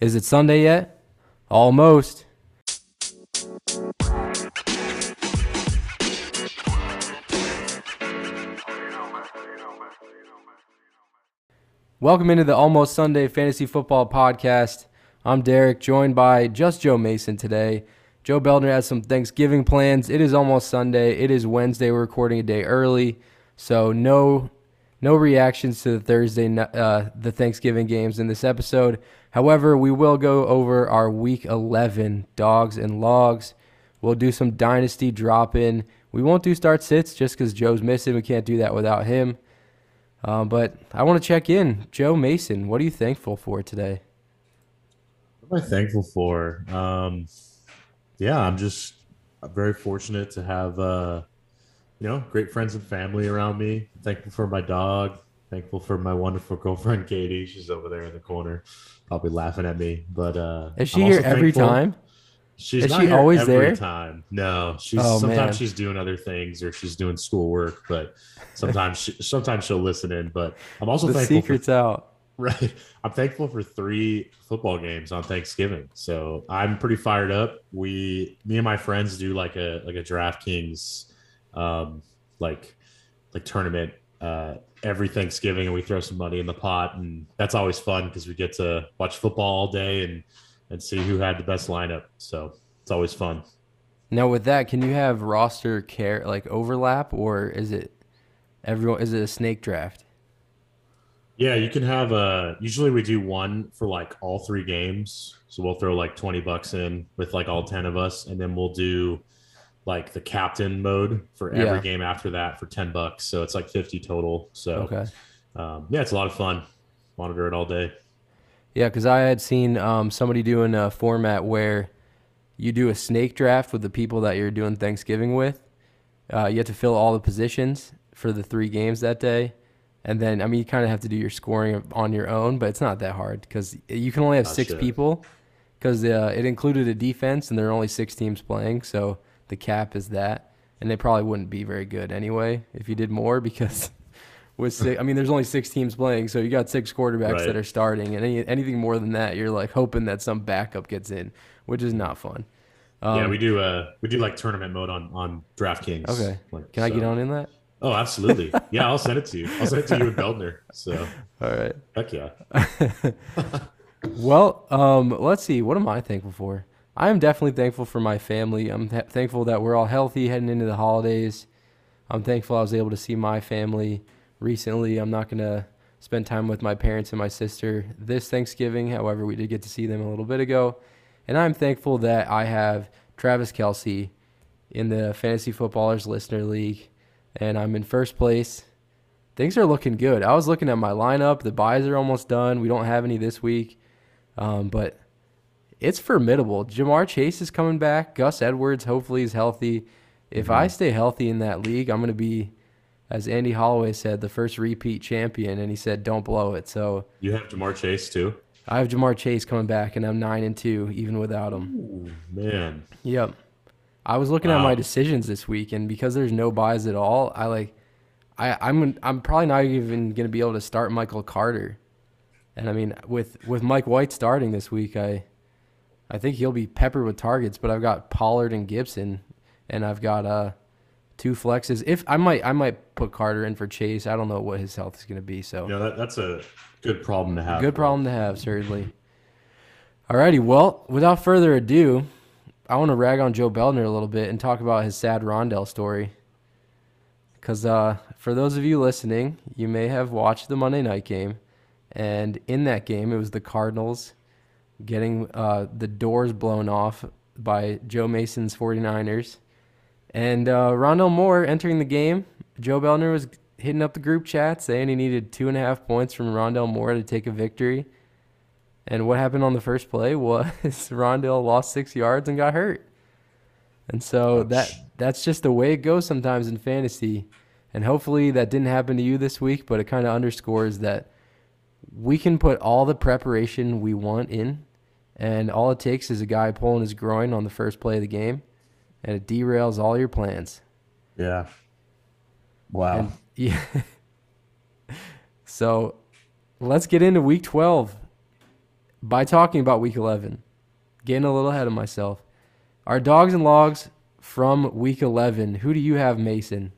Is it Sunday yet? Almost. Welcome into the Almost Sunday Fantasy Football Podcast. I'm Derick, joined by just Joe Mason today. Joe Beldner has some Thanksgiving plans. It is almost Sunday. It is Wednesday. We're recording a day early, so no no reactions to the Thursday uh, the Thanksgiving games in this episode. However, we will go over our Week 11 dogs and logs. We'll do some dynasty drop in. We won't do start sits just because Joe's missing. We can't do that without him. Um, but I want to check in. Joe Mason, what are you thankful for today? What am I thankful for? Um, yeah, I'm just very fortunate to have, uh, you know, great friends and family around me. Thankful for my dog. Thankful for my wonderful girlfriend Katie. She's over there in the corner, probably laughing at me. But uh, is she here every thankful. time? She's is she always there? Time, no. She's oh, sometimes man. she's doing other things or she's doing schoolwork, but sometimes she, sometimes she'll listen in. But I'm also the thankful secrets for, out. Right, I'm thankful for three football games on Thanksgiving, so I'm pretty fired up. We, me and my friends, do like a like a DraftKings, um, like like tournament uh, every Thanksgiving, and we throw some money in the pot, and that's always fun because we get to watch football all day and and see who had the best lineup. So it's always fun. Now with that, can you have roster care like overlap, or is it everyone? Is it a snake draft? Yeah, you can have a. Usually we do one for like all three games, so we'll throw like twenty bucks in with like all ten of us, and then we'll do like the captain mode for every yeah. game after that for ten bucks. So it's like fifty total. So okay. um, yeah, it's a lot of fun. Monitor it all day. Yeah, because I had seen um, somebody doing a format where you do a snake draft with the people that you're doing Thanksgiving with. Uh, you have to fill all the positions for the three games that day. And then, I mean, you kind of have to do your scoring on your own, but it's not that hard because you can only have six people because uh, it included a defense and there are only six teams playing. So the cap is that. And they probably wouldn't be very good anyway if you did more because with six, I mean, there's only six teams playing, so you got six quarterbacks right. that are starting, and any, anything more than that, you're like hoping that some backup gets in, which is not fun. Um, yeah, we do. Uh, we do like tournament mode on on DraftKings. Okay, like, can so. I get on in that? Oh, absolutely. Yeah, I'll send it to you. I'll send it to you and Beldner. So, all right. Heck yeah. well, um, let's see. What am I thankful for? I am definitely thankful for my family. I'm th- thankful that we're all healthy heading into the holidays. I'm thankful I was able to see my family recently. I'm not going to spend time with my parents and my sister this Thanksgiving. However, we did get to see them a little bit ago. And I'm thankful that I have Travis Kelce in the Fantasy Footballers Listener League. And I'm in first place. Things are looking good. I was looking at my lineup. The buys are almost done. We don't have any this week. Um, but it's formidable. Ja'Marr Chase is coming back. Gus Edwards hopefully is healthy. If mm-hmm. I stay healthy in that league, I'm going to be as Andy Holloway said, the first repeat champion, and he said, "Don't blow it." So you have Ja'Marr Chase too. I have Ja'Marr Chase coming back, and I'm nine and two even without him. Ooh, man. Yep. I was looking wow. at my decisions this week, and because there's no buys at all, I like, I I'm I'm probably not even gonna be able to start Michael Carter, and I mean with with Mike White starting this week, I I think he'll be peppered with targets, but I've got Pollard and Gibson, and I've got uh two flexes. If I might, I might put Carter in for Chase. I don't know what his health is going to be. So yeah, that, that's a good problem to have. Good problem to have, certainly. Alrighty, well, without further ado, I want to rag on Joe Beldner a little bit and talk about his sad Rondale story. Because uh, for those of you listening, you may have watched the Monday night game, and in that game, it was the Cardinals getting uh, the doors blown off by Joe Mason's 49ers and uh, Rondale Moore entering the game. Joe Beldner was hitting up the group chat saying he needed two and a half points from Rondale Moore to take a victory. And what happened on the first play was Rondale lost six yards and got hurt. And so Ouch. that that's just the way it goes sometimes in fantasy. And hopefully that didn't happen to you this week, but it kind of underscores that we can put all the preparation we want in, and all it takes is a guy pulling his groin on the first play of the game and it derails all your plans. Yeah. Wow. And, yeah. so let's get into week 12. by talking about week 11. Getting a little ahead of myself. Our dogs and logs from week 11. Who do you have, Mason?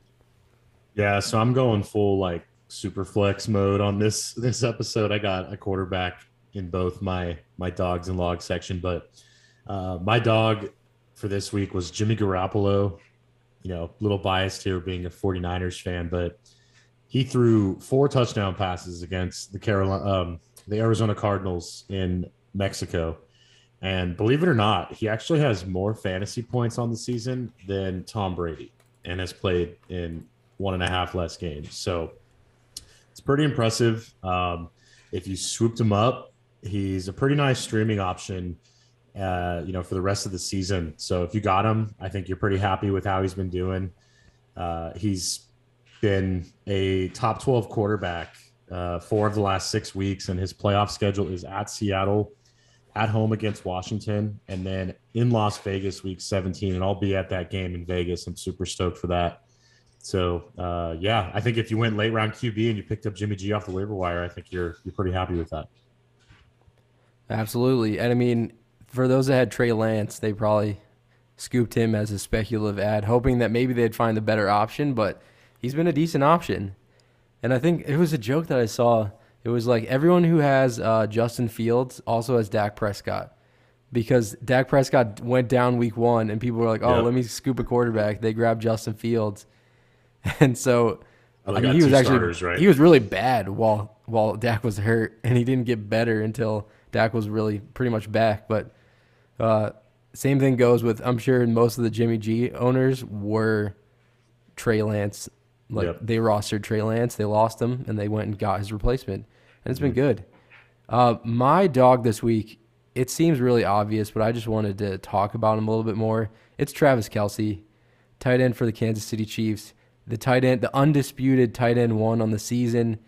Yeah, so I'm going full like super flex mode on this this episode. I got a quarterback in both my my dogs and logs section, but uh, my dog for this week was Jimmy Garoppolo. You know, a little biased here being a 49ers fan, but he threw four touchdown passes against the Carolina um, the Arizona Cardinals in Mexico. And believe it or not, he actually has more fantasy points on the season than Tom Brady and has played in one and a half less games. So it's pretty impressive. Um, if you swooped him up, he's a pretty nice streaming option, uh, you know, for the rest of the season. So if you got him, I think you're pretty happy with how he's been doing. Uh, he's been a top 12 quarterback uh, four of the last six weeks, and his playoff schedule is at Seattle, at home against Washington, and then in Las Vegas week 17. And I'll be at that game in Vegas. I'm super stoked for that. So uh, yeah, I think if you went late round QB and you picked up Jimmy G off the waiver wire, I think you're you're pretty happy with that. Absolutely, and I mean, for those that had Trey Lance, they probably scooped him as a speculative ad, hoping that maybe they'd find a better option. But he's been a decent option. And I think it was a joke that I saw. It was like everyone who has uh, Justin Fields also has Dak Prescott because Dak Prescott went down week one and people were like, oh, yep. let me scoop a quarterback. They grabbed Justin Fields. And so, oh, I mean, he was actually, starters, right? he was really bad while, while Dak was hurt and he didn't get better until Dak was really pretty much back. But uh, same thing goes with, I'm sure most of the Jimmy G owners were Trey Lance like yep. they rostered Trey Lance, they lost him, and they went and got his replacement, and it's mm-hmm. been good. Uh, my dog this week, it seems really obvious, but I just wanted to talk about him a little bit more. It's Travis Kelce, tight end for the Kansas City Chiefs. The tight end, the undisputed tight end one on the season.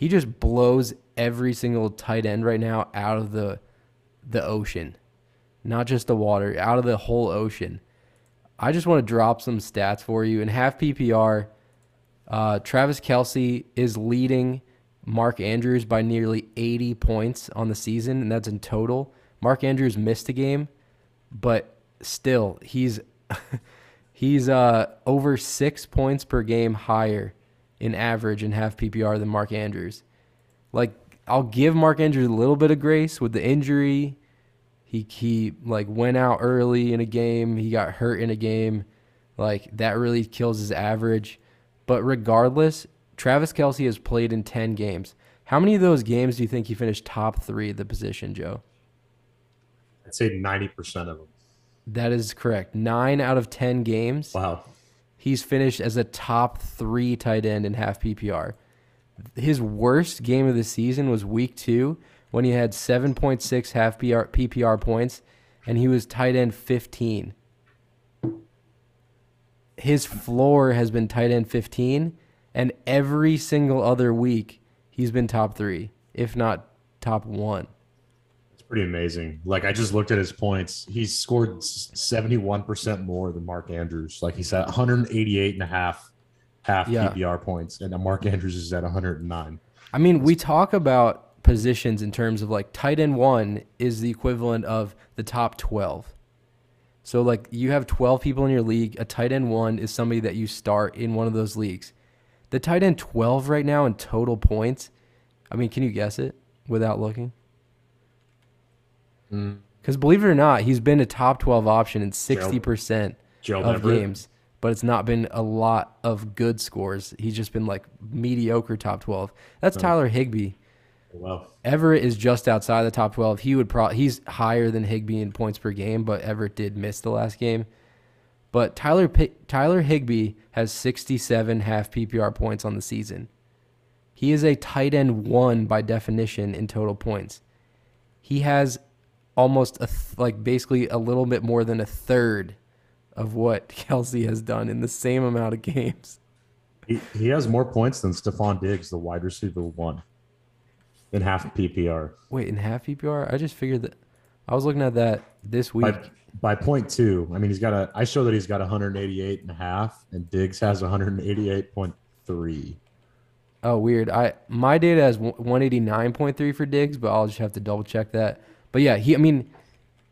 He just blows every single tight end right now out of the the ocean, not just the water, out of the whole ocean. I just want to drop some stats for you. In half PPR, uh, Travis Kelce is leading Mark Andrews by nearly 80 points on the season, and that's in total. Mark Andrews missed a game, but still, he's he's uh, over six points per game higher in average in half PPR than Mark Andrews. Like, I'll give Mark Andrews a little bit of grace with the injury. He he like went out early in a game. He got hurt in a game. Like that really kills his average. But regardless, Travis Kelce has played in 10 games. How many of those games do you think he finished top three at the position, Joe? I'd say 90% of them. That is correct. Nine out of 10 games. Wow. He's finished as a top three tight end in half PPR. His worst game of the season was week two when he had 7.6 half PPR points and he was tight end 15 his floor has been tight end 15, and every single other week he's been top three, if not top one. Pretty amazing. Like I just looked at his points. He's scored 71% more than Mark Andrews. Like he's at 188 and a half half yeah. PPR points, and Mark Andrews is at 109. I mean, we talk about positions in terms of like tight end one is the equivalent of the top 12. So like you have 12 people in your league. A tight end one is somebody that you start in one of those leagues. The tight end 12 right now in total points. I mean, can you guess it without looking? Because hmm. mm. believe it or not, he's been a top 12 option in 60% Joe, of games, but it's not been a lot of good scores. He's just been like mediocre top 12. That's oh. Tyler Higbee. Well, Everett is just outside the top 12. He would pro- he's higher than Higbee in points per game, but Everett did miss the last game. But Tyler P- Tyler Higbee has 67 half PPR points on the season. He is a tight end one by definition in total points. He has almost a th- like basically a little bit more than a third of what Kelce has done in the same amount of games. He, he has more points than Stefon Diggs, the wide receiver one in half PPR. Wait, in half PPR? I just figured that I was looking at that this week. By, by point two, I mean he's got a. I show that he's got 188 and a half, and Diggs has 188.3. Oh, weird. I my data has 189.3 for Diggs, but I'll just have to double check that. But yeah, he. I mean,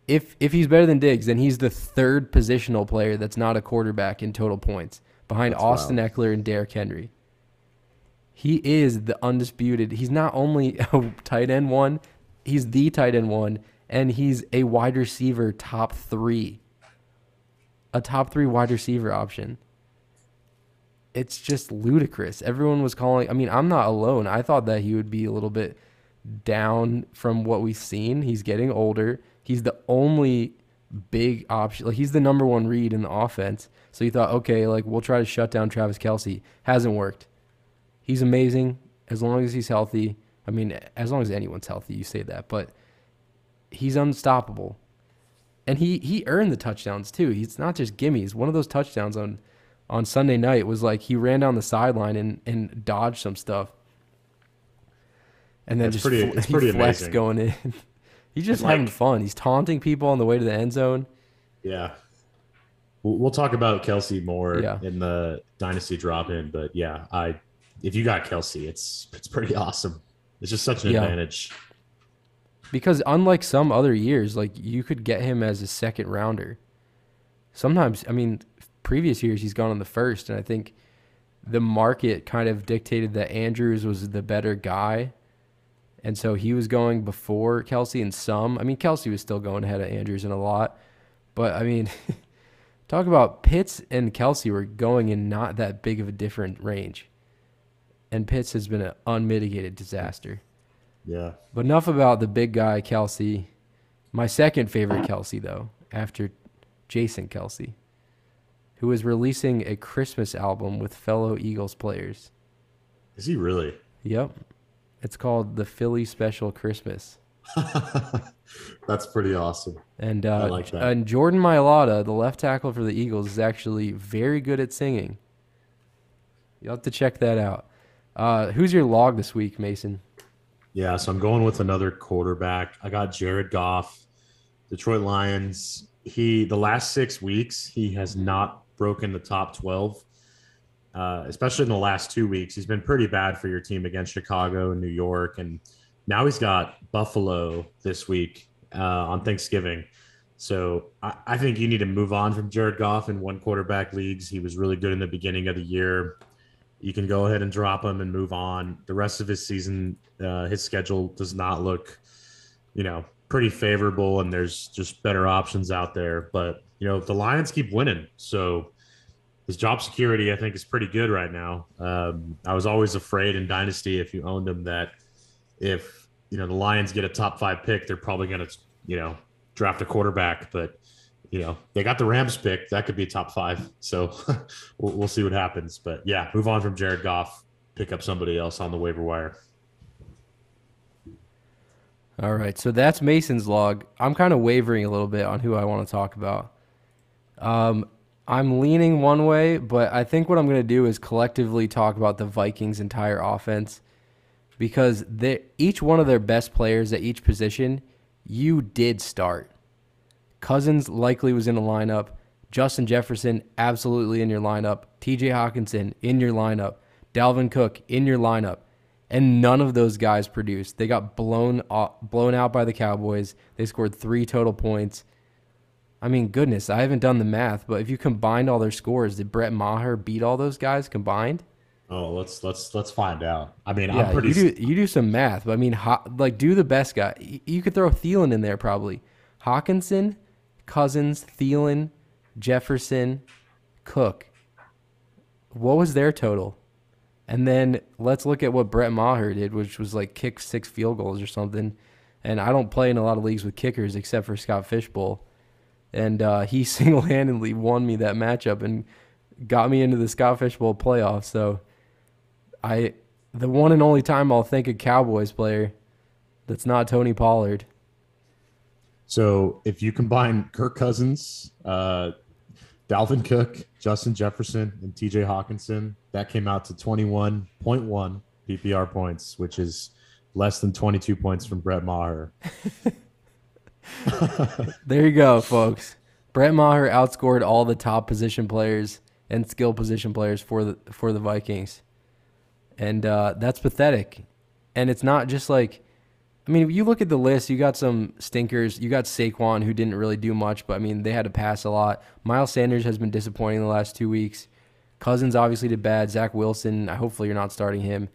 if if he's better than Diggs, then he's the third positional player that's not a quarterback in total points, behind That's Austin wild. Ekeler and Derrick Henry. He is the undisputed. He's not only a tight end one, he's the tight end one, and he's a wide receiver top three. A top three wide receiver option. It's just ludicrous. Everyone was calling. I mean, I'm not alone. I thought that he would be a little bit down from what we've seen. He's getting older. He's the only big option. Like he's the number one read in the offense. So you thought, okay, like we'll try to shut down Travis Kelce. Hasn't worked. He's amazing as long as he's healthy. I mean, as long as anyone's healthy, you say that, but he's unstoppable. And he he earned the touchdowns too. He's not just gimmies. One of those touchdowns on on Sunday night was like he ran down the sideline and and dodged some stuff. And then It's just pretty- fl- it's pretty flexed amazing. going in. He's just having fun. He's taunting people on the way to the end zone. Yeah. We'll, we'll talk about Kelce more Yeah. in the dynasty drop in, but yeah, I if you got Kelce, it's it's pretty awesome. It's just such an Yeah. advantage. Because unlike some other years, like you could get him as a second rounder. Sometimes, I mean, previous years he's gone on the first, and I think the market kind of dictated that Andrews was the better guy, and so he was going before Kelce in some. I mean, Kelce was still going ahead of Andrews in a lot, but I mean, talk about Pitts and Kelce were going in not that big of a different range, and Pitts has been an unmitigated disaster. Yeah. But enough about the big guy, Kelce. My second favorite Kelce, though, after Jason Kelce, who is releasing a Christmas album with fellow Eagles players. Is he really? Yep. It's called the Philly Special Christmas. That's pretty awesome. And I uh, like that. and Jordan Mailata, the left tackle for the Eagles, is actually very good at singing. You'll have to check that out. Uh, who's your log this week, Mason? Yeah, so I'm going with another quarterback. I got Jared Goff, Detroit Lions. He the last six weeks he has not broken the top twelve, uh, especially in the last two weeks. He's been pretty bad for your team against Chicago and New York, and now he's got Buffalo this week uh, on Thanksgiving. So I, I think you need to move on from Jared Goff in one quarterback leagues. He was really good in the beginning of the year. You can go ahead and drop him and move on. The rest of his season, uh, his schedule does not look, you know, pretty favorable, and there's just better options out there. But you know, the Lions keep winning, so his job security, I think, is pretty good right now. Um, I was always afraid in Dynasty if you owned him that if you know the Lions get a top five pick, they're probably going to you know draft a quarterback, but you know they got the Rams pick. That could be a top five. So we'll, we'll see what happens. But yeah, move on from Jared Goff. Pick up somebody else on the waiver wire. All right, so that's Mason's log. I'm kind of wavering a little bit on who I want to talk about. Um, I'm leaning one way, but I think what I'm going to do is collectively talk about the Vikings' entire offense because each one of their best players at each position, you did start. Cousins likely was in the lineup. Justin Jefferson absolutely in your lineup. T.J. Hockenson in your lineup. Dalvin Cook in your lineup and none of those guys produced. They got blown blown out by the Cowboys. They scored three total points. I mean, goodness, I haven't done the math, but if you combined all their scores, did Brett Maher beat all those guys combined? Oh, let's let's let's find out. I mean, Yeah, I'm pretty. you do you do some math, but I mean, Ho- like do the best guy. You could throw Thielen in there probably. Hockenson, Cousins, Thielen, Jefferson, Cook. What was their total? And then let's look at what Brett Maher did, which was like kick six field goals or something. And I don't play in a lot of leagues with kickers except for Scott Fish Bowl. And uh, he single handedly won me that matchup and got me into the Scott Fish Bowl playoffs. So I the one and only time I'll think a Cowboys player that's not Tony Pollard. So if you combine Kirk Cousins, uh, Dalvin Cook, Justin Jefferson, and TJ Hockenson, that came out to 21.1 PPR points, which is less than 22 points from Brett Maher. There you go, folks. Brett Maher outscored all the top position players and skill position players for the for the Vikings, and uh, that's pathetic. And it's not just like I mean, you look at the list, you got some stinkers. You got Saquon, who didn't really do much, but I mean, they had to pass a lot. Miles Sanders has been disappointing the last two weeks. Cousins obviously did bad. Zach Wilson, hopefully you're not starting him.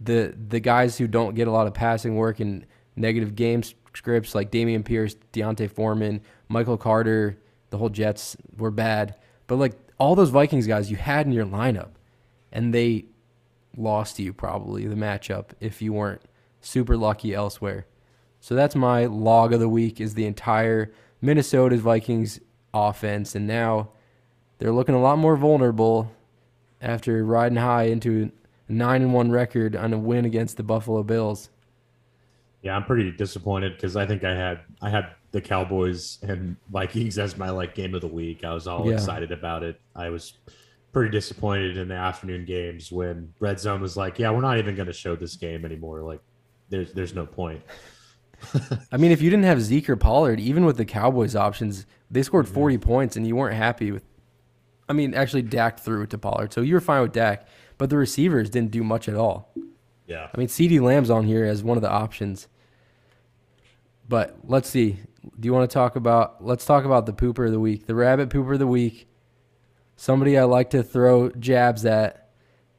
The the guys who don't get a lot of passing work and negative game scripts like Dameon Pierce, D'Onta Foreman, Michael Carter, the whole Jets were bad. But like all those Vikings guys you had in your lineup, and they lost you probably the matchup if you weren't super lucky elsewhere. So that's my log of the week is the entire Minnesota's Vikings offense and now they're looking a lot more vulnerable after riding high into a 9 and 1 record on a win against the Buffalo Bills. Yeah, I'm pretty disappointed cuz I think I had I had the Cowboys and Vikings as my like game of the week. I was all yeah. excited about it. I was pretty disappointed in the afternoon games when Red Zone was like, "Yeah, we're not even going to show this game anymore. Like there's there's no point. I mean, if you didn't have Zeke or Pollard, even with the Cowboys options, they scored 40 mm-hmm. points and you weren't happy with. I mean, actually, Dak threw it to Pollard, so you were fine with Dak, but the receivers didn't do much at all. Yeah. I mean, CeeDee Lamb's on here as one of the options. But let's see. Do you want to talk about? Let's talk about the pooper of the week, the rabbit pooper of the week. Somebody I like to throw jabs at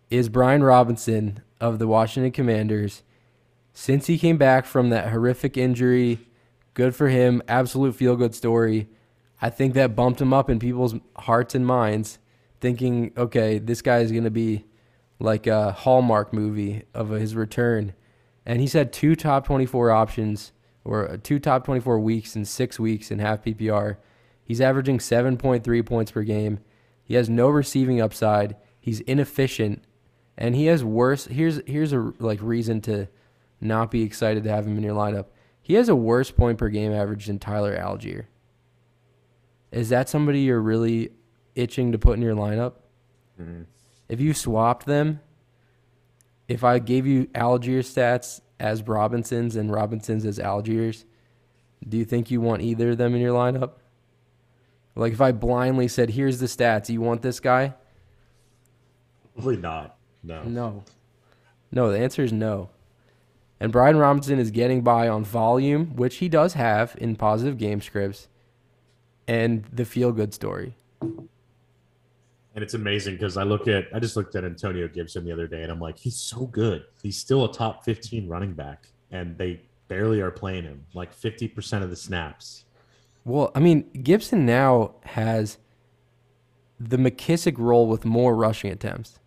is Brian Robinson of the Washington Commanders since he came back from that horrific injury, good for him. Absolute feel good story. I think that bumped him up in people's hearts and minds, thinking, okay, this guy is going to be like a Hallmark movie of his return. And he's had two top 24 options or two top 24 weeks and six weeks in half PPR. He's averaging 7.3 points per game. He has no receiving upside. He's inefficient, and he has worse. Here's here's a like reason to not be excited to have him in your lineup. He has a worse point per game average than Tyler Allgeier. Is that somebody you're really itching to put in your lineup? Mm-hmm. If you swapped them, if I gave you Allgeier stats as Robinson's and Robinson's as Allgeier's, do you think you want either of them in your lineup? Like if I blindly said, "Here's the stats. You want this guy?" Probably not. No. No. No. The answer is no. And Brian Robinson is getting by on volume, which he does have in positive game scripts, and the feel good story. And it's amazing because I look at I just looked at Antonio Gibson the other day and I'm like, he's so good. He's still a top 15 running back, and they barely are playing him, like 50% of the snaps. Well, I mean, Gibson now has the McKissic role with more rushing attempts.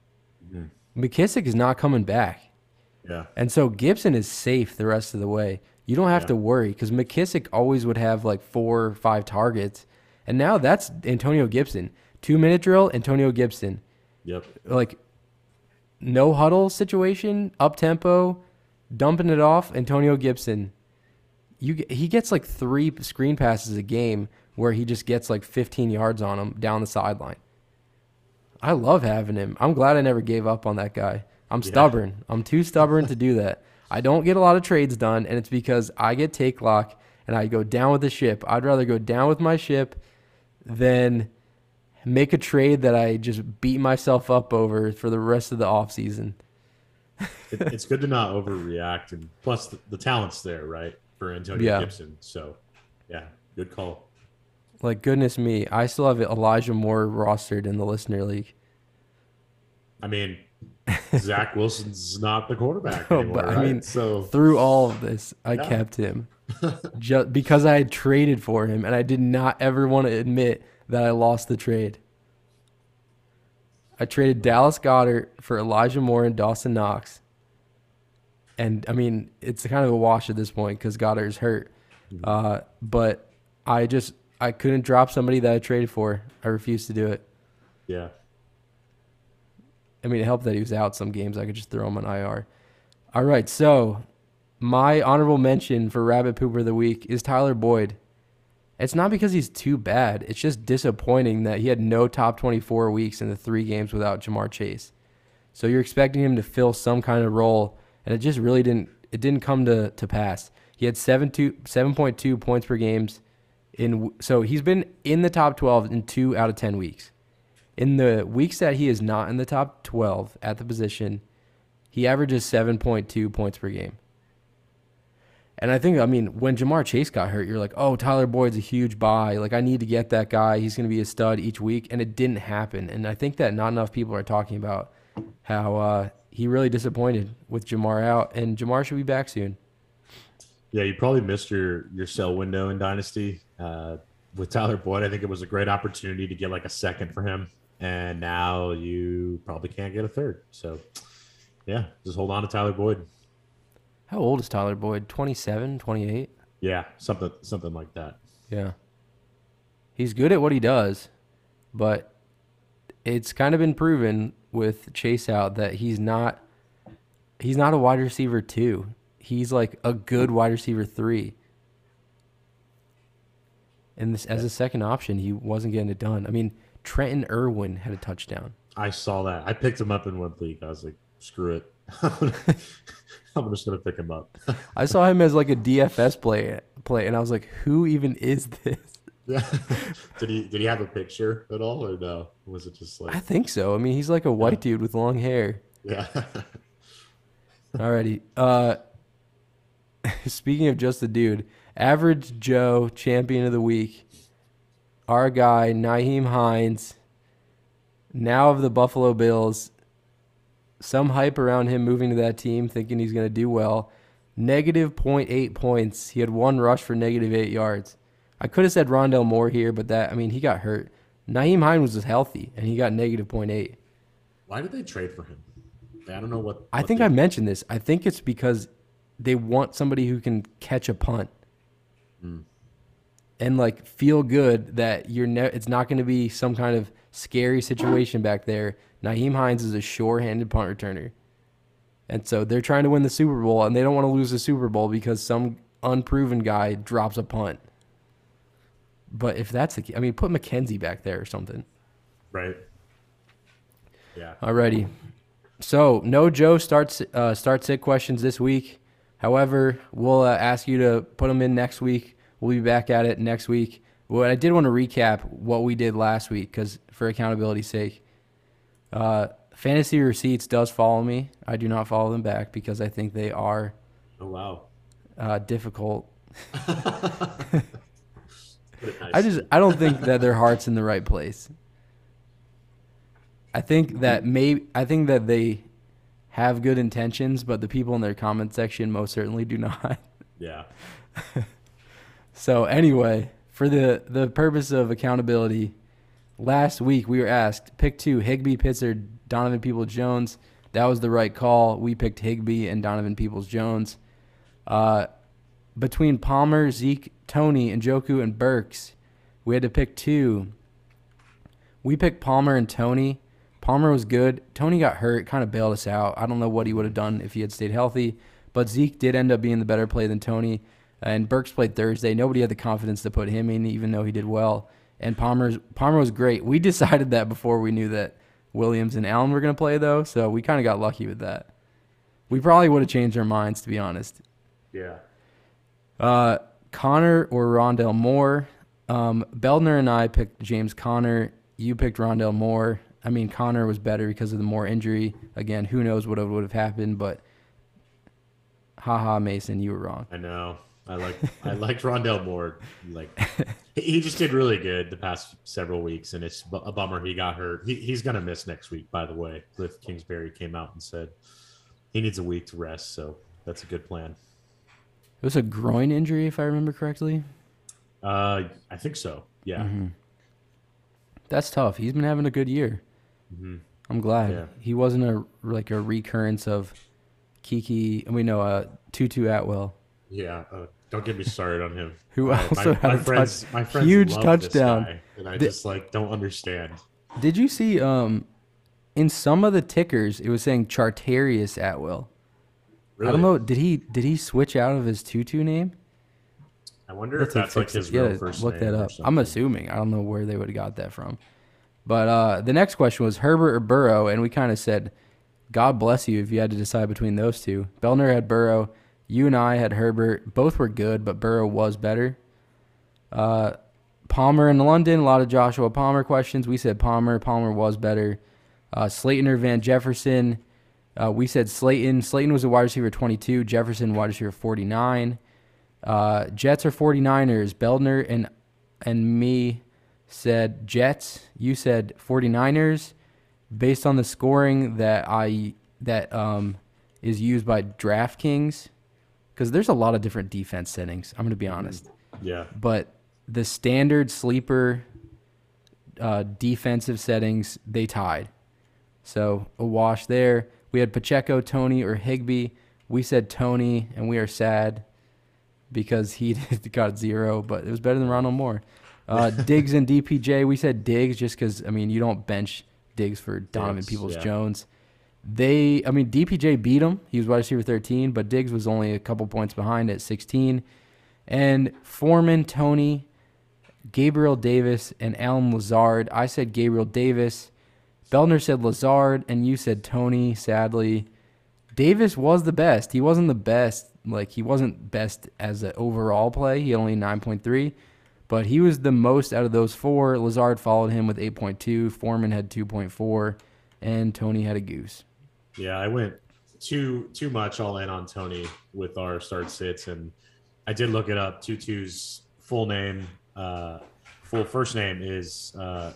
Mm-hmm. McKissic is not coming back. Yeah. And so Gibson is safe the rest of the way. You don't have yeah. to worry because McKissic always would have like four or five targets. And now that's Antonio Gibson. Two minute drill, Antonio Gibson. Yep. Like no huddle situation, up tempo, dumping it off, Antonio Gibson. You he gets like three screen passes a game where he just gets like 15 yards on him down the sideline. I love having him. I'm glad I never gave up on that guy. I'm yeah. stubborn. I'm too stubborn to do that. I don't get a lot of trades done, and it's because I get take lock and I go down with the ship. I'd rather go down with my ship than make a trade that I just beat myself up over for the rest of the off season. it, it's good to not overreact, and plus the, the talent's there, right, for Antonio yeah. Gibson. So, yeah, good call. Like goodness me, I still have Elijah Moore rostered in the listener league. I mean, Zach Wilson's not the quarterback oh, anymore, but right? I mean, so through all of this, I yeah. kept him just because I had traded for him, and I did not ever want to admit that I lost the trade. I traded Dallas Goedert for Elijah Moore and Dawson Knox, and I mean it's kind of a wash at this point because Goedert is hurt. Mm-hmm. Uh, but I just I couldn't drop somebody that I traded for. I refused to do it. Yeah. I mean, it helped that he was out some games. I could just throw him on IR. All right, so my honorable mention for Rabbit Pooper of the Week is Tyler Boyd. It's not because he's too bad. It's just disappointing that he had no top 24 weeks in the three games without Ja'Marr Chase. So you're expecting him to fill some kind of role, and it just really didn't. It didn't come to, to pass. He had seven two, 7.2 points per games in so he's been in the top 12 in 2 out of 10 weeks. In the weeks that he is not in the top 12 at the position, he averages 7.2 points per game. And I think, I mean, when Ja'Marr Chase got hurt, you're like, oh, Tyler Boyd's a huge buy. Like, I need to get that guy. He's going to be a stud each week. And it didn't happen. And I think that not enough people are talking about how uh, he really disappointed with Ja'Marr out. And Ja'Marr should be back soon. Yeah, you probably missed your your sell window in Dynasty uh, with Tyler Boyd. I think it was a great opportunity to get like a second for him, and now you probably can't get a third. So, yeah, just hold on to Tyler Boyd. How old is Tyler Boyd? 27, 28? Yeah, something something like that. Yeah. He's good at what he does, but it's kind of been proven with Chase out that he's not he's not a wide receiver two. He's like a good wide receiver three. And this as a second option, he wasn't getting it done. I mean, Trenton Irwin had a touchdown. I saw that. I picked him up in one league. I was like, screw it. I'm just gonna pick him up. I saw him as like a DFS play play, and I was like, who even is this? Yeah. did he did he have a picture at all or no? Was it just like I think so. I mean, he's like a white dude with long hair. Yeah. Alrighty. Uh, speaking of just the dude, average Joe champion of the week, our guy Nyheim Hines, now of the Buffalo Bills. Some hype around him moving to that team, thinking he's going to do well. Negative 0.8 points. He had one rush for negative eight yards. I could have said Rondale Moore here, but that I mean he got hurt. Nyheim Hines was healthy and he got negative 0.8. Why did they trade for him? I don't know what. I think I mentioned this. I think it's because they want somebody who can catch a punt hmm. and like feel good that you're ne- it's not going to be some kind of scary situation back there. Nyheim Hines is a sure-handed punt returner. And so they're trying to win the Super Bowl and they don't want to lose the Super Bowl because some unproven guy drops a punt. But if that's the key, I mean, put McKenzie back there or something. right. Yeah. Alrighty. So no Joe starts uh, start sit questions this week. However, we'll uh, ask you to put them in next week. We'll be back at it next week. Well, I did want to recap what we did last week because for accountability's sake, uh, fantasy receipts does follow me. I do not follow them back because I think they are Oh wow. uh, difficult. Nice. I just I don't think that their heart's in the right place. I think that may I think that they have good intentions, but the people in their comment section most certainly do not. yeah. So anyway, for the the purpose of accountability, last week we were asked pick two: Higbee, Pitzer, Donovan Peoples Jones. That was the right call. We picked Higbee and Donovan Peoples Jones. Uh, between Palmer, Zeke, Tony, and Njoku and Burks, we had to pick two. We picked Palmer and Tony. Palmer was good. Tony got hurt, kind of bailed us out. I don't know what he would have done if he had stayed healthy, but Zeke did end up being the better play than Tony. And Burks played Thursday. Nobody had the confidence to put him in, even though he did well. And Palmer's Palmer was great. We decided that before we knew that Williams and Allen were going to play, though. So we kind of got lucky with that. We probably would have changed our minds, to be honest. Yeah. Uh, Conner or Rondale Moore. Um, Beldner and I picked James Conner. You picked Rondale Moore. I mean, Conner was better because of the Moore injury. Again, who knows what would have happened, but haha, Mason, you were wrong. I know. I like I liked Rondale Moore. Like he- just did really good the past several weeks, and it's a bummer he got hurt. He, he's gonna miss next week, by the way. Cliff Kingsbury came out and said he needs a week to rest, so that's a good plan. It was a groin injury, if I remember correctly. Uh, I think so. Yeah. Mm-hmm. That's tough. He's been having a good year. I'm glad Yeah. he wasn't a like a recurrence of Kiki. Mean, no, uh, Tutu Atwell, Yeah. Uh, don't get me started on him. who My- also my, had my a friends, touch- my friends huge touchdown. guy, and I The- just like don't understand. Did you see um in some of the tickers it was saying Chatarius Atwell? Really? I don't know. Did he did he switch out of his tutu name? I wonder Let's if that's like his real Yeah, first look name. that up. I'm assuming. I don't know where they would have got that from. But uh, the next question was Herbert or Burrow, and we kind of said, God bless you if you had to decide between those two. Beldner had Burrow. You and I had Herbert. Both were good, but Burrow was better. Uh, Palmer in London, a lot of Joshua Palmer questions. We said Palmer. Palmer was better. Uh, Slayton or Van Jefferson. Uh, we said Slayton. Slayton was a wide receiver 22. Jefferson wide receiver 49. Uh, Jets or 49ers. Beldner and and me said Jets. You said 49ers. Based on the scoring that I that um, is used by DraftKings, because there's a lot of different defense settings. I'm gonna be honest, Yeah. but the standard sleeper uh, defensive settings they tied. So a wash there. We had Pacheco, Tony, or Higbee. We said Tony, and we are sad because he got zero, but it was better than Ronald Moore. Uh, Diggs and DPJ. We said Diggs just because I mean you don't bench Diggs for Donovan Diggs, Peoples yeah. Jones. They, I mean DPJ beat him. He was wide receiver 13, but Diggs was only a couple points behind at 16. And Foreman, Tony, Gabriel Davis, and Allen Lazard. I said Gabriel Davis. Beldner said Lazard, and you said Tony. Sadly, Davis was the best. He wasn't the best. Like he wasn't best as an overall play. He had only nine point three, but he was the most out of those four. Lazard followed him with eight point two. Foreman had two point four, and Tony had a goose. Yeah, I went too too much all in on Tony with our start sits, and I did look it up. Tutu's full name, uh, full first name is uh,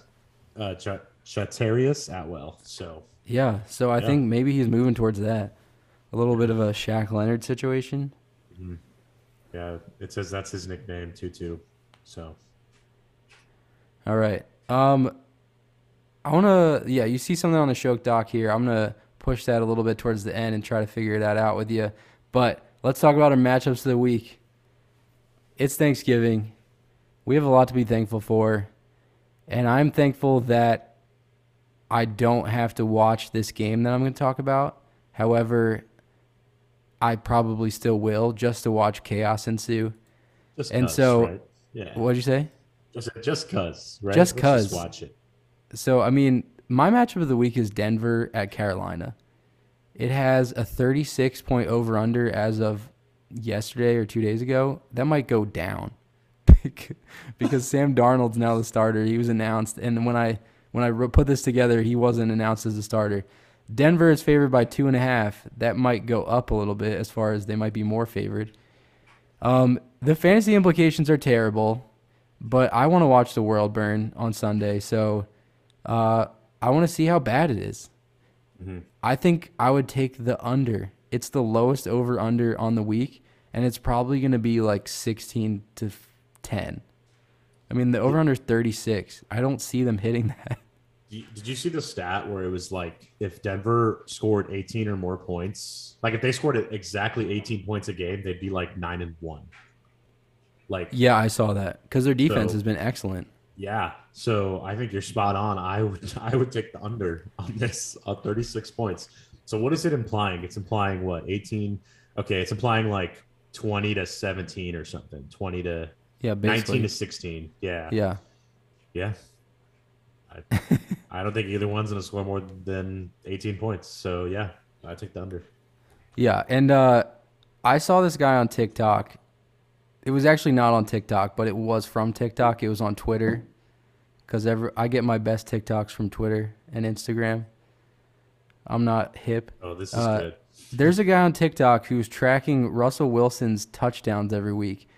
uh, Ch- Chatarius Atwell. So Yeah, so I Yeah. think maybe he's moving towards that. A little bit of a Shaq Leonard situation. yeah, it says that's his nickname, Tutu. So All right. Um, I want to, yeah, you see something on the Shoke doc here. I'm going to push that a little bit towards the end and try to figure that out with you. But let's talk about our matchups of the week. It's Thanksgiving. We have a lot to be thankful for. And I'm thankful that I don't have to watch this game that I'm going to talk about. However, I probably still will just to watch chaos ensue. just And 'cause, so- right? yeah, What'd you say? just just cause, right? Just Let's 'cause. watch it. So, I mean, my matchup of the week is Denver at Carolina. It has a 36 point over under as of yesterday or two days ago. That might go down because Sam Darnold's now the starter. He was announced, and when I when I put this together, he wasn't announced as a starter. Denver is favored by two and a half. That might go up a little bit as far as they might be more favored. Um, the fantasy implications are terrible, but I want to watch the world burn on Sunday, so uh, I want to see how bad it is. Mhm. I think I would take the under. It's the lowest over under on the week, and it's probably going to be like 16 to 10. I mean, the over under is 36. I don't see them hitting that. Did you see the stat where it was like if Denver scored 18 or more points, like if they scored exactly 18 points a game, they'd be like nine and one. Like Yeah, I saw that because their defense So- has been excellent. Yeah, so I think you're spot on. I would I would take the under on this on 36 points. So what is it implying? It's implying what 18? Okay, it's implying like 20 to 17 or something. 20 to Yeah, 19 to 16. Yeah, Yeah. yeah. I, I don't think either one's gonna score more than 18 points. So yeah, I take the under. Yeah, and uh, I saw this guy on TikTok. It was actually not on TikTok, but it was from TikTok. It was on Twitter, because ever I get my best TikToks from Twitter and Instagram. I'm not hip. Oh, this is Uh, good. There's a guy on TikTok who's tracking Russell Wilson's touchdowns every week,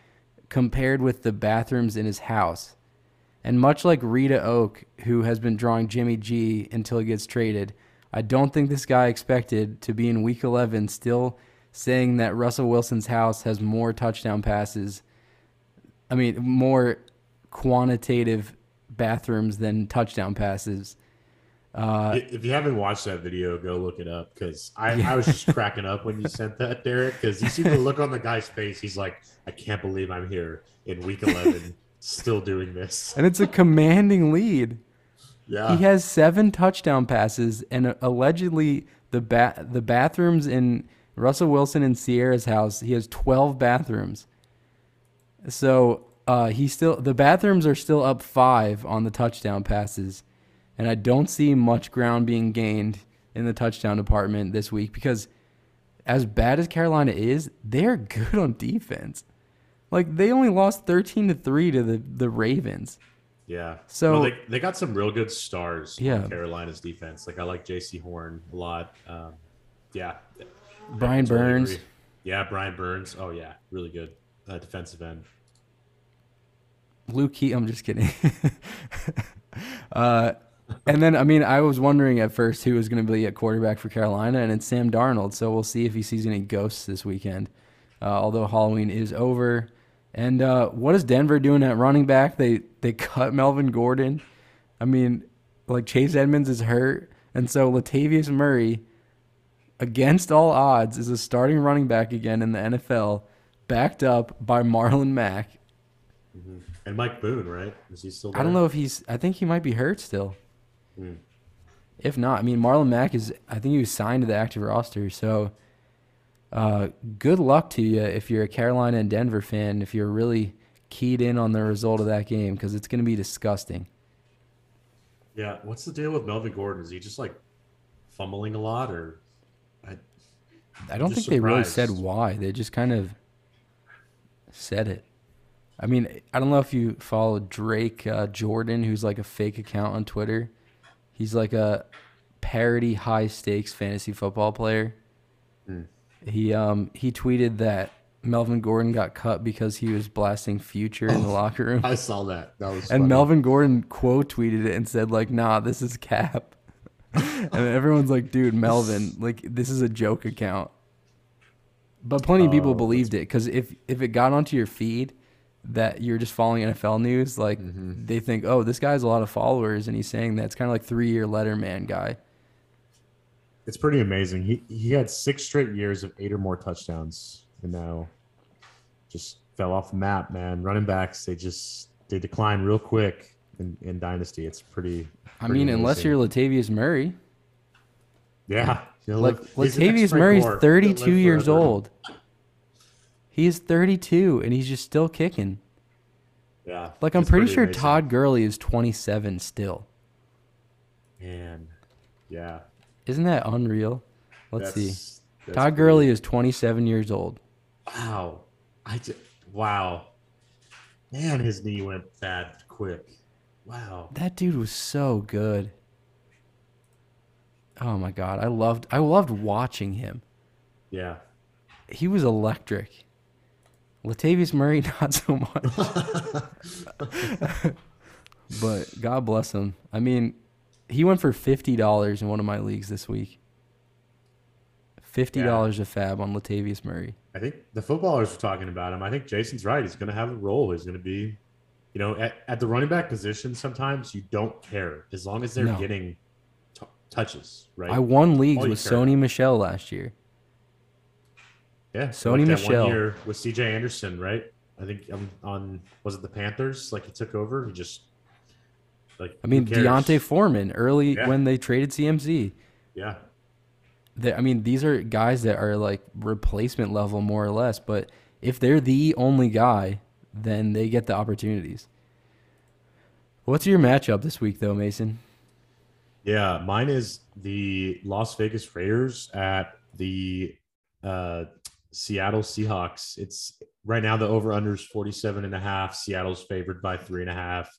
compared with the bathrooms in his house. And much like Rita Oak, who has been drawing Jimmy G until he gets traded, I don't think this guy expected to be in week 11 still saying that Russell Wilson's house has more touchdown passes. I mean, more quantitative bathrooms than touchdown passes. Uh, if you haven't watched that video, go look it up because I, I was just cracking up when you sent that, Derick. Because you see the look on the guy's face. He's like, I can't believe I'm here in week 11, still doing this. and it's a commanding lead. Yeah. He has seven touchdown passes, and allegedly the ba- the bathrooms in Russell Wilson and Ciara's house, he has twelve bathrooms. So uh, he still the bathrooms are still up five on the touchdown passes, and I don't see much ground being gained in the touchdown department this week because as bad as Carolina is, they're good on defense. Like they only lost thirteen to three to the the Ravens. Yeah. So- they, they got some real good stars Yeah. Carolina's defense. Like I like Jaycee Horn a lot. Um, yeah. Brian Totally Burns. agree. Yeah, Brian Burns. Oh yeah, really good. uh, defensive end. Luke Key. I'm just kidding. uh, and then, I mean, I was wondering at first who was going to be at quarterback for Carolina, and it's Sam Darnold. So we'll see if he sees any ghosts this weekend. Uh, although Halloween is over. And uh, what is Denver doing at running back? They they cut Melvin Gordon. I mean, like Chase Edmonds is hurt, and so Latavius Murray, against all odds, is a starting running back again in the NFL, backed up by Marlon Mack. Mm-hmm. And Mike Boone, right? Is he still? There? I don't know if he's. I think he might be hurt still. Mm. If not, I mean Marlon Mack is. I think he was signed to the active roster. So, uh, good luck to you if you're a Carolina and Denver fan. If you're really keyed in on the result of that game, because it's going to be disgusting. Yeah, what's the deal with Melvin Gordon? Is he just like fumbling a lot, or? I, I don't think surprised. they really said why. They just kind of said it. I mean, I don't know if you follow Drake uh, Jordan, who's like a fake account on Twitter. He's like a parody high stakes fantasy football player. Mm. He um he tweeted that Melvin Gordon got cut because he was blasting Future in the locker room. I saw that. That was and funny. Melvin Gordon quote tweeted it and said like, "Nah, this is cap." and everyone's like, "Dude, Melvin, like this is a joke account." But plenty of people oh, believed it because if if it got onto your feed that you're just following NFL news, like mm-hmm. they think, "Oh, this guy has a lot of followers," and he's saying that it's kind of like three year Letterman guy. It's pretty amazing. He he had six straight years of eight or more touchdowns and now just fell off the map, man. Running backs, they just they decline real quick in, in Dynasty. It's pretty. I mean, amazing. unless you're Latavius Murray. Yeah, like Latavius Murray's 32 years old. He's 32 and he's just still kicking. Yeah. Like I'm pretty, pretty sure amazing. Todd Gurley is 27 still. Man, yeah. Isn't that unreal? Let's that's, see. That's Todd Gurley is 27 years old. Wow. I just, wow. Man, his knee went bad quick. Wow. That dude was so good. Oh my god, I loved I loved watching him. Yeah. He was electric. Latavius Murray not so much. but God bless him. I mean, he went for fifty dollars in one of my leagues this week. Fifty dollars yeah. a fab on Latavius Murray. I think the footballers were talking about him. I think Jason's right. He's going to have a role. He's going to be, you know, at, at the running back position. Sometimes you don't care as long as they're no. getting t- touches. Right. I won leagues with Sony Michel last year. Yeah, Sony like Michel year with C.J. Anderson, right? I think on, on was it the Panthers? Like he took over. He just like I mean D'Onta Foreman early yeah. when they traded CMC. Yeah, I mean, these are guys that are like replacement level more or less. But if they're the only guy, then they get the opportunities. What's your matchup this week, though, Mason? Yeah, mine is the Las Vegas Raiders at the uh, Seattle Seahawks. It's right now the over under is 47 and a half. Seattle's favored by three and a half.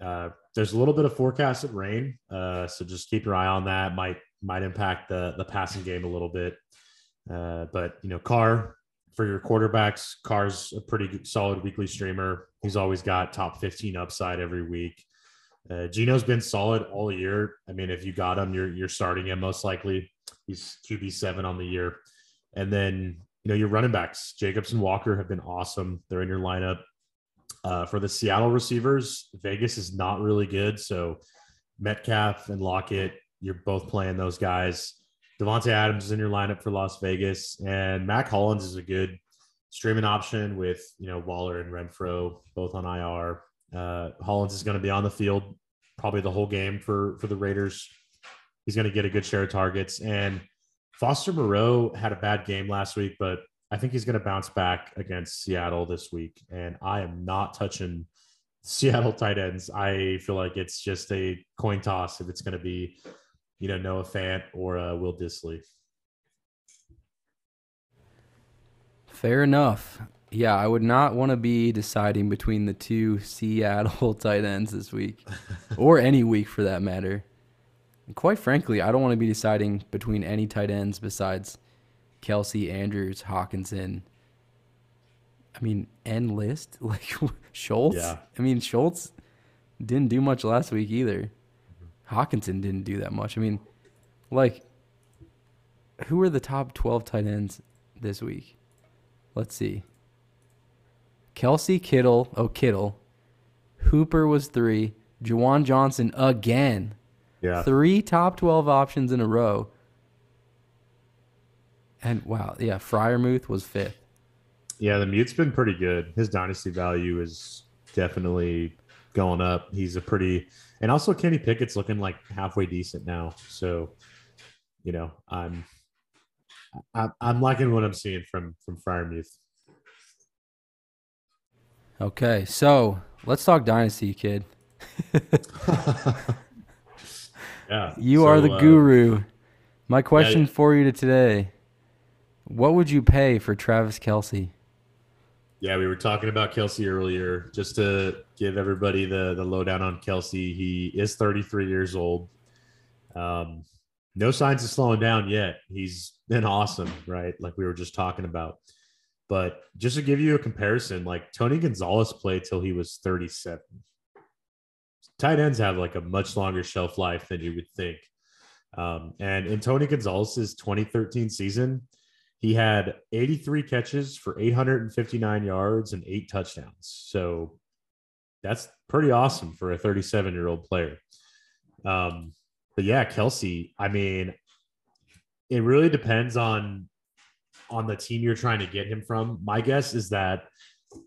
Uh, there's a little bit of forecasted rain, uh, so just keep your eye on that. Might might impact the the passing game a little bit. Uh, but you know, Carr for your quarterbacks, Carr's a pretty good, solid weekly streamer. He's always got top 15 upside every week. Uh, Geno's been solid all year. I mean, if you got him, you're you're starting him most likely. He's QB seven on the year, and then you know your running backs, Jacobs and Walker, have been awesome. They're in your lineup. Uh, for the Seattle receivers, Vegas is not really good, so Metcalf and Lockett you're both playing those guys. Davante Adams is in your lineup for Las Vegas, and Mack Hollins is a good streaming option with you know Waller and Renfrow both on IR. Uh, Hollins is going to be on the field probably the whole game for for the Raiders. He's going to get a good share of targets. And Foster Moreau had a bad game last week, but I think he's going to bounce back against Seattle this week. And I am not touching Seattle tight ends. I feel like it's just a coin toss if it's going to be you know, Noah Fant or uh, Will Dissly. Fair enough. Yeah, I would not want to be deciding between the two Seattle tight ends this week, or any week for that matter. And quite frankly, I don't want to be deciding between any tight ends besides Kelce, Andrews, Hockenson. I mean, end list like Schultz. Yeah. I mean, Schultz didn't do much last week either. Mm-hmm. Hockenson didn't do that much. I mean, like, who are the top twelve tight ends this week? Let's see. Kelce Kittle. Oh, Kittle. Hooper was three. Juwan Johnson again. Yeah. Three top 12 options in a row. And wow, yeah, Freiermuth was fifth. Yeah, the mute's been pretty good. His dynasty value is definitely going up. He's a pretty, and also Kenny Pickett's looking like halfway decent now. So, you know, I'm, I'm, I'm liking what I'm seeing from from Freiermuth. Okay, so let's talk dynasty, kid. yeah, You so, are the uh, guru. My question yeah. for you to today: What would you pay for Travis Kelce? Yeah, we were talking about Kelce earlier. Just to give everybody the the lowdown on Kelce, he is 33 years old. Um, no signs of slowing down yet. He's been awesome, right? Like we were just talking about. But just to give you a comparison, like Tony Gonzalez played till he was 37. Tight ends have like a much longer shelf life than you would think. Um, and in Tony Gonzalez's 2013 season, he had 83 catches for 859 yards and eight touchdowns. So that's pretty awesome for a 37 year old player. Um, but yeah, Kelce, I mean, it really depends on on the team you're trying to get him from. My guess is that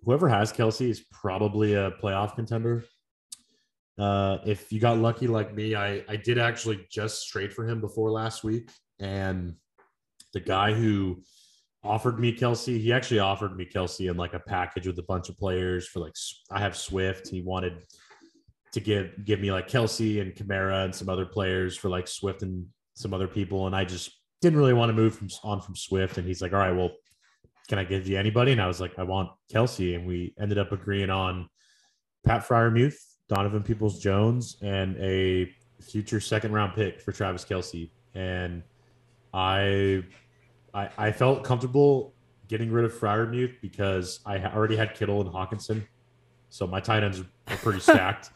whoever has Kelce is probably a playoff contender. Uh, if you got lucky like me, I I did actually just trade for him before last week, and the guy who offered me Kelce, he actually offered me Kelce in like a package with a bunch of players for like I have Swift. He wanted to give give me like Kelce and Kamara and some other players for like Swift and some other people, and I just didn't really want to move from on from Swift. And he's like, "All right, well, can I give you anybody?" And I was like, "I want Kelce," and we ended up agreeing on Pat Freiermuth, Donovan Peoples Jones, and a future second round pick for Travis Kelce. And I, I, I felt comfortable getting rid of Freiermuth because I already had Kittle and Hockenson, so my tight ends are pretty stacked,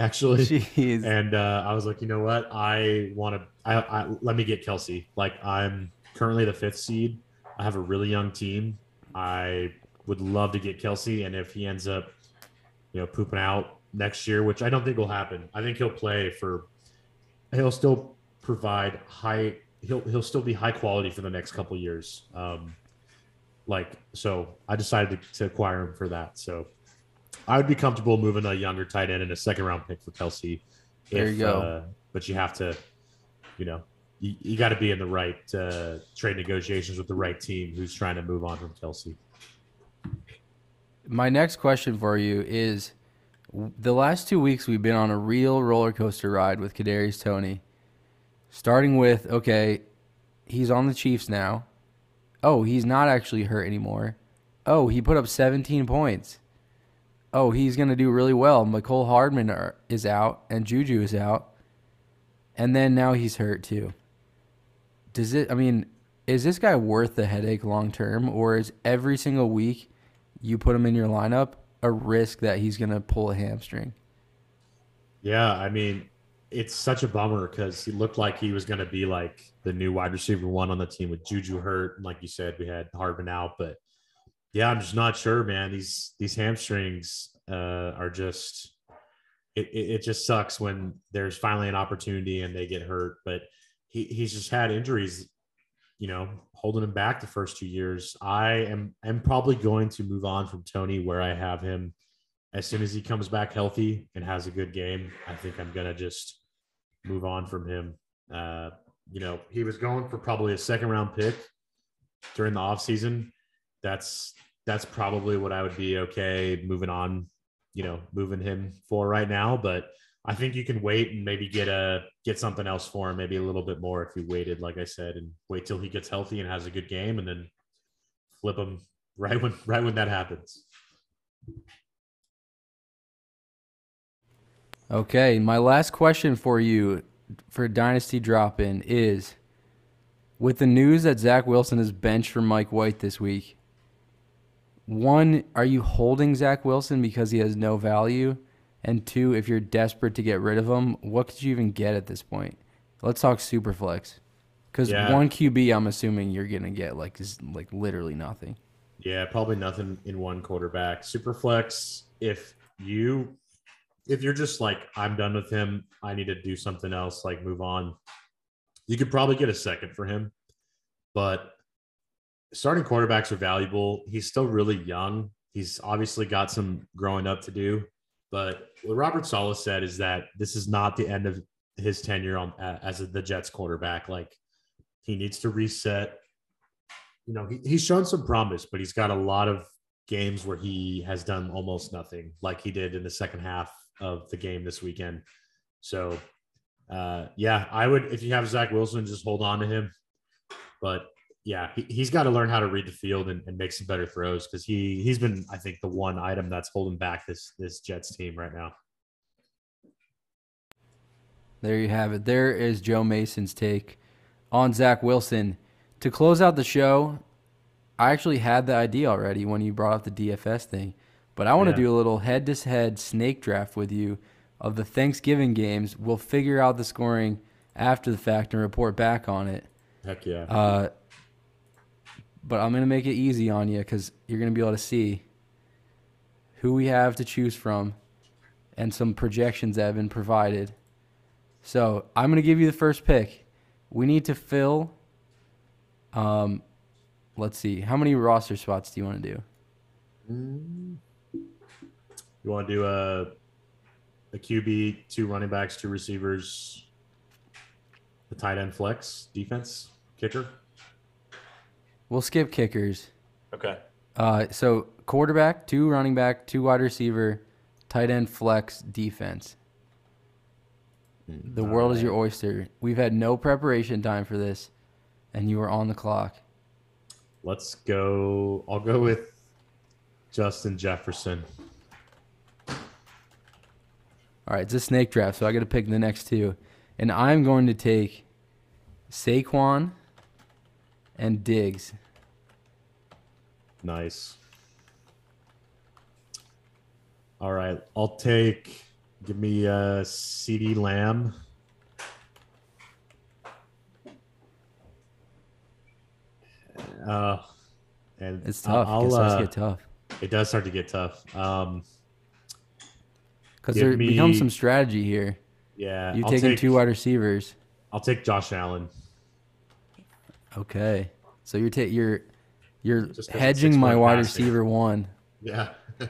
actually. Jeez. And uh, I was like, you know what? I want to. I, I let me get Kelce. Like I'm currently the fifth seed. I have a really young team. I would love to get Kelce, and if he ends up, you know, pooping out next year, which I don't think will happen. I think he'll play for. He'll still provide high. He'll he'll still be high quality for the next couple years. Um, like so, I decided to, to acquire him for that. So I would be comfortable moving a younger tight end and a second round pick for Kelce. There you go. Uh, but you have to, you know, you, you got to be in the right uh, trade negotiations with the right team who's trying to move on from Kelce. My next question for you is: The last two weeks we've been on a real roller coaster ride with Kadarius Toney. Starting with okay, he's on the Chiefs now. Oh, he's not actually hurt anymore. Oh, he put up 17 points. Oh, he's gonna do really well. Mecole Hardman are, is out and Juju is out, and then now he's hurt too. Does it? I mean, is this guy worth the headache long term, or is every single week you put him in your lineup a risk that he's gonna pull a hamstring? Yeah, I mean, it's such a bummer because he looked like he was going to be like the new wide receiver one on the team with Juju hurt, like you said, we had Harvin out. But yeah, I'm just not sure, man. These these hamstrings uh, are just it, it, it just sucks when there's finally an opportunity and they get hurt. But he, he's just had injuries, you know, holding him back the first two years. I am am probably going to move on from Toney where I have him as soon as he comes back healthy and has a good game, I think I'm gonna just move on from him. Uh, you know, he was going for probably a second round pick during the offseason. That's that's probably what I would be okay moving on, you know, moving him for right now. But I think you can wait and maybe get a get something else for him, maybe a little bit more if you waited, like I said, and wait till he gets healthy and has a good game and then flip him right when right when that happens. Okay, my last question for you for Dynasty Drop In is with the news that Zach Wilson is benched for Mike White this week, one, are you holding Zach Wilson because he has no value? And two, if you're desperate to get rid of him, what could you even get at this point? Let's talk Superflex. Because Yeah. one QB, I'm assuming you're gonna get like is like literally nothing. Yeah, probably nothing in one quarterback. Superflex, if you if you're just like, I'm done with him, I need to do something else, like move on, you could probably get a second for him. But starting quarterbacks are valuable. He's still really young. He's obviously got some growing up to do. But what Robert Saleh said is that this is not the end of his tenure on as the Jets quarterback. Like he needs to reset you know, he, he's shown some promise, but he's got a lot of games where he has done almost nothing, like he did in the second half of the game this weekend. So, uh, yeah, I would, if you have Zach Wilson, just hold on to him. But yeah, he, he's got to learn how to read the field and, and make some better throws because he he's been, I think, the one item that's holding back this this Jets team right now. There you have it. There is Joe Mason's take on Zach Wilson. To close out the show, I actually had the idea already when you brought up the DFS thing, but I want to Yeah. do a little head to head snake draft with you of the Thanksgiving games. We'll figure out the scoring after the fact and report back on it. Heck yeah. Uh, but I'm to make it easy on you because you're to be able to see who we have to choose from and some projections that have been provided. So I'm to give you the first pick. We need to fill. Um, let's see. How many roster spots do you want to do? you want to do a a QB, two running backs, two receivers, the tight end flex, defense, kicker. We'll skip kickers. Okay. Uh, so quarterback, two running back, two wide receiver, tight end flex, defense. The world is your oyster. We've had no preparation time for this, and you are on the clock. Let's go. I'll go with Justin Jefferson. All right, it's a snake draft, so I got to pick the next two, and I'm going to take Saquon and Diggs. Nice. All right. I'll take. Give me uh, CeeDee Lamb. Uh, and It's tough. I'll, it starts uh, to get tough it does start to get tough. Um, because there becomes some strategy here. yeah. I'll taken take, two wide receivers. I'll take Josh Allen. Okay, so you're ta- you're you're hedging my wide receiver one. Yeah.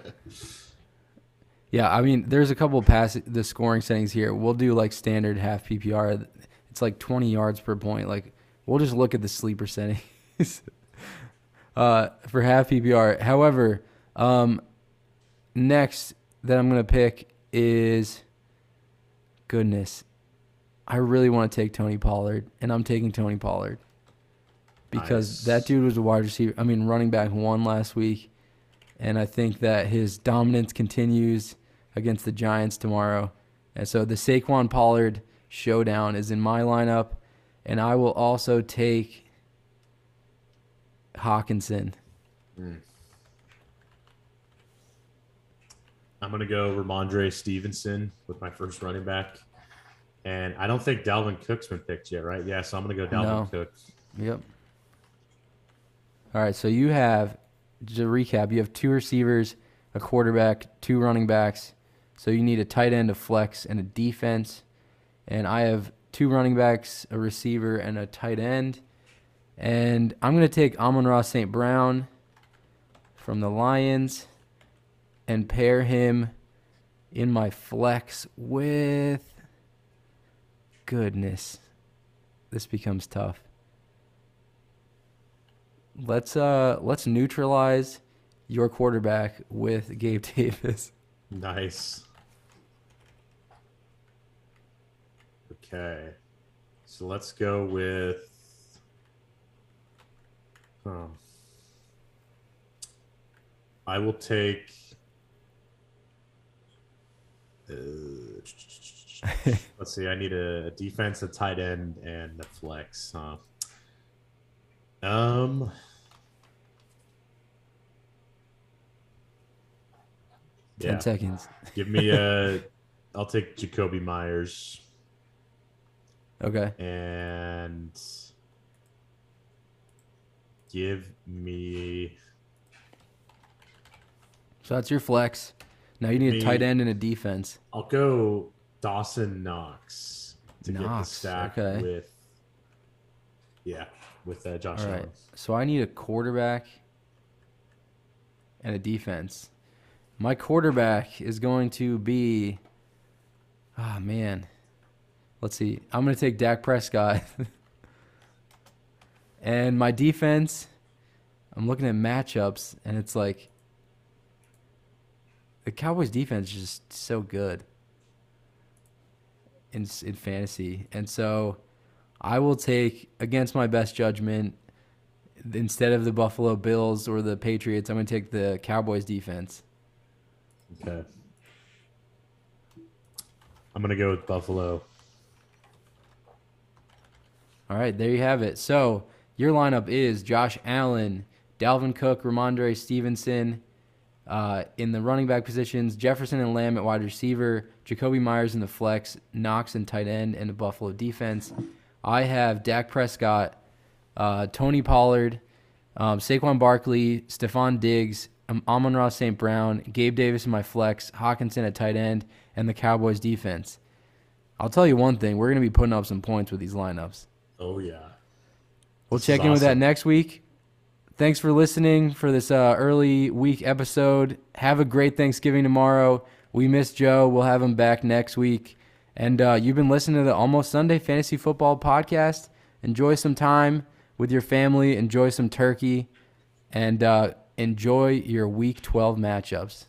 Yeah, I mean, there's a couple of pass the scoring settings here. We'll do like standard half PPR. It's like 20 yards per point. Like we'll just look at the sleeper settings uh, for half PPR. However, um, next that I'm gonna pick is goodness. I really want to take Tony Pollard, and I'm taking Tony Pollard because Nice. that dude was a wide receiver. I mean, running back one last week, and I think that his dominance continues against the Giants tomorrow. And so the Saquon Pollard showdown is in my lineup, and I will also take Hockenson. Hmm. I'm gonna go Rhamondre Stevenson with my first running back, and I don't think Dalvin Cook's been picked yet, right? Yeah, so I'm gonna go Dalvin No. Cook. Yep. All right, so you have to recap, you have two receivers, a quarterback, two running backs. So you need a tight end, a flex, and a defense. And I have two running backs, a receiver, and a tight end. And I'm going to take Amon-Ra St. Brown from the Lions and pair him in my flex with goodness. This becomes tough. Let's uh let's neutralize your quarterback with Gabe Davis. Nice. Okay, so let's go with. Um, I will take. Uh, let's see. I need a, defense, a tight end, and a flex. Huh? Um. Ten Yeah. seconds. Give me a. I'll take Jakobi Meyers Okay. and give me. So that's your flex. Now you need a tight end and a defense. I'll go Dawson Knox to get the stack okay. with. Yeah, with uh, Josh All right. Allen. So I need a quarterback and a defense. My quarterback is going to be. Ah man. Let's see. I'm going to take Dak Prescott. and my defense, I'm looking at matchups, and it's like. The Cowboys' defense is just so good in, in fantasy. And so I will take, against my best judgment, instead of the Buffalo Bills or the Patriots, I'm going to take the Cowboys defense. Okay. I'm gonna go with Buffalo. All right, there you have it. So your lineup is Josh Allen, Dalvin Cook, Rhamondre Stevenson. Uh, in the running back positions, Jefferson and Lamb at wide receiver, Jakobi Meyers in the flex, Knox in tight end, and the Buffalo defense. I have Dak Prescott, uh, Tony Pollard, um, Saquon Barkley, Stefon Diggs, um, Amon-Ra St. Brown, Gabe Davis in my flex, Hockenson at tight end, and the Cowboys defense. I'll tell you one thing: we're going to be putting up some points with these lineups. Oh yeah. We'll This check in with that next week. Thanks for listening for this uh, early week episode. Have a great Thanksgiving tomorrow. We miss Joe. We'll have him back next week. And uh, you've been listening to the Almost Sunday Fantasy Football Podcast. Enjoy some time with your family, enjoy some turkey, and uh, enjoy your Week 12 matchups.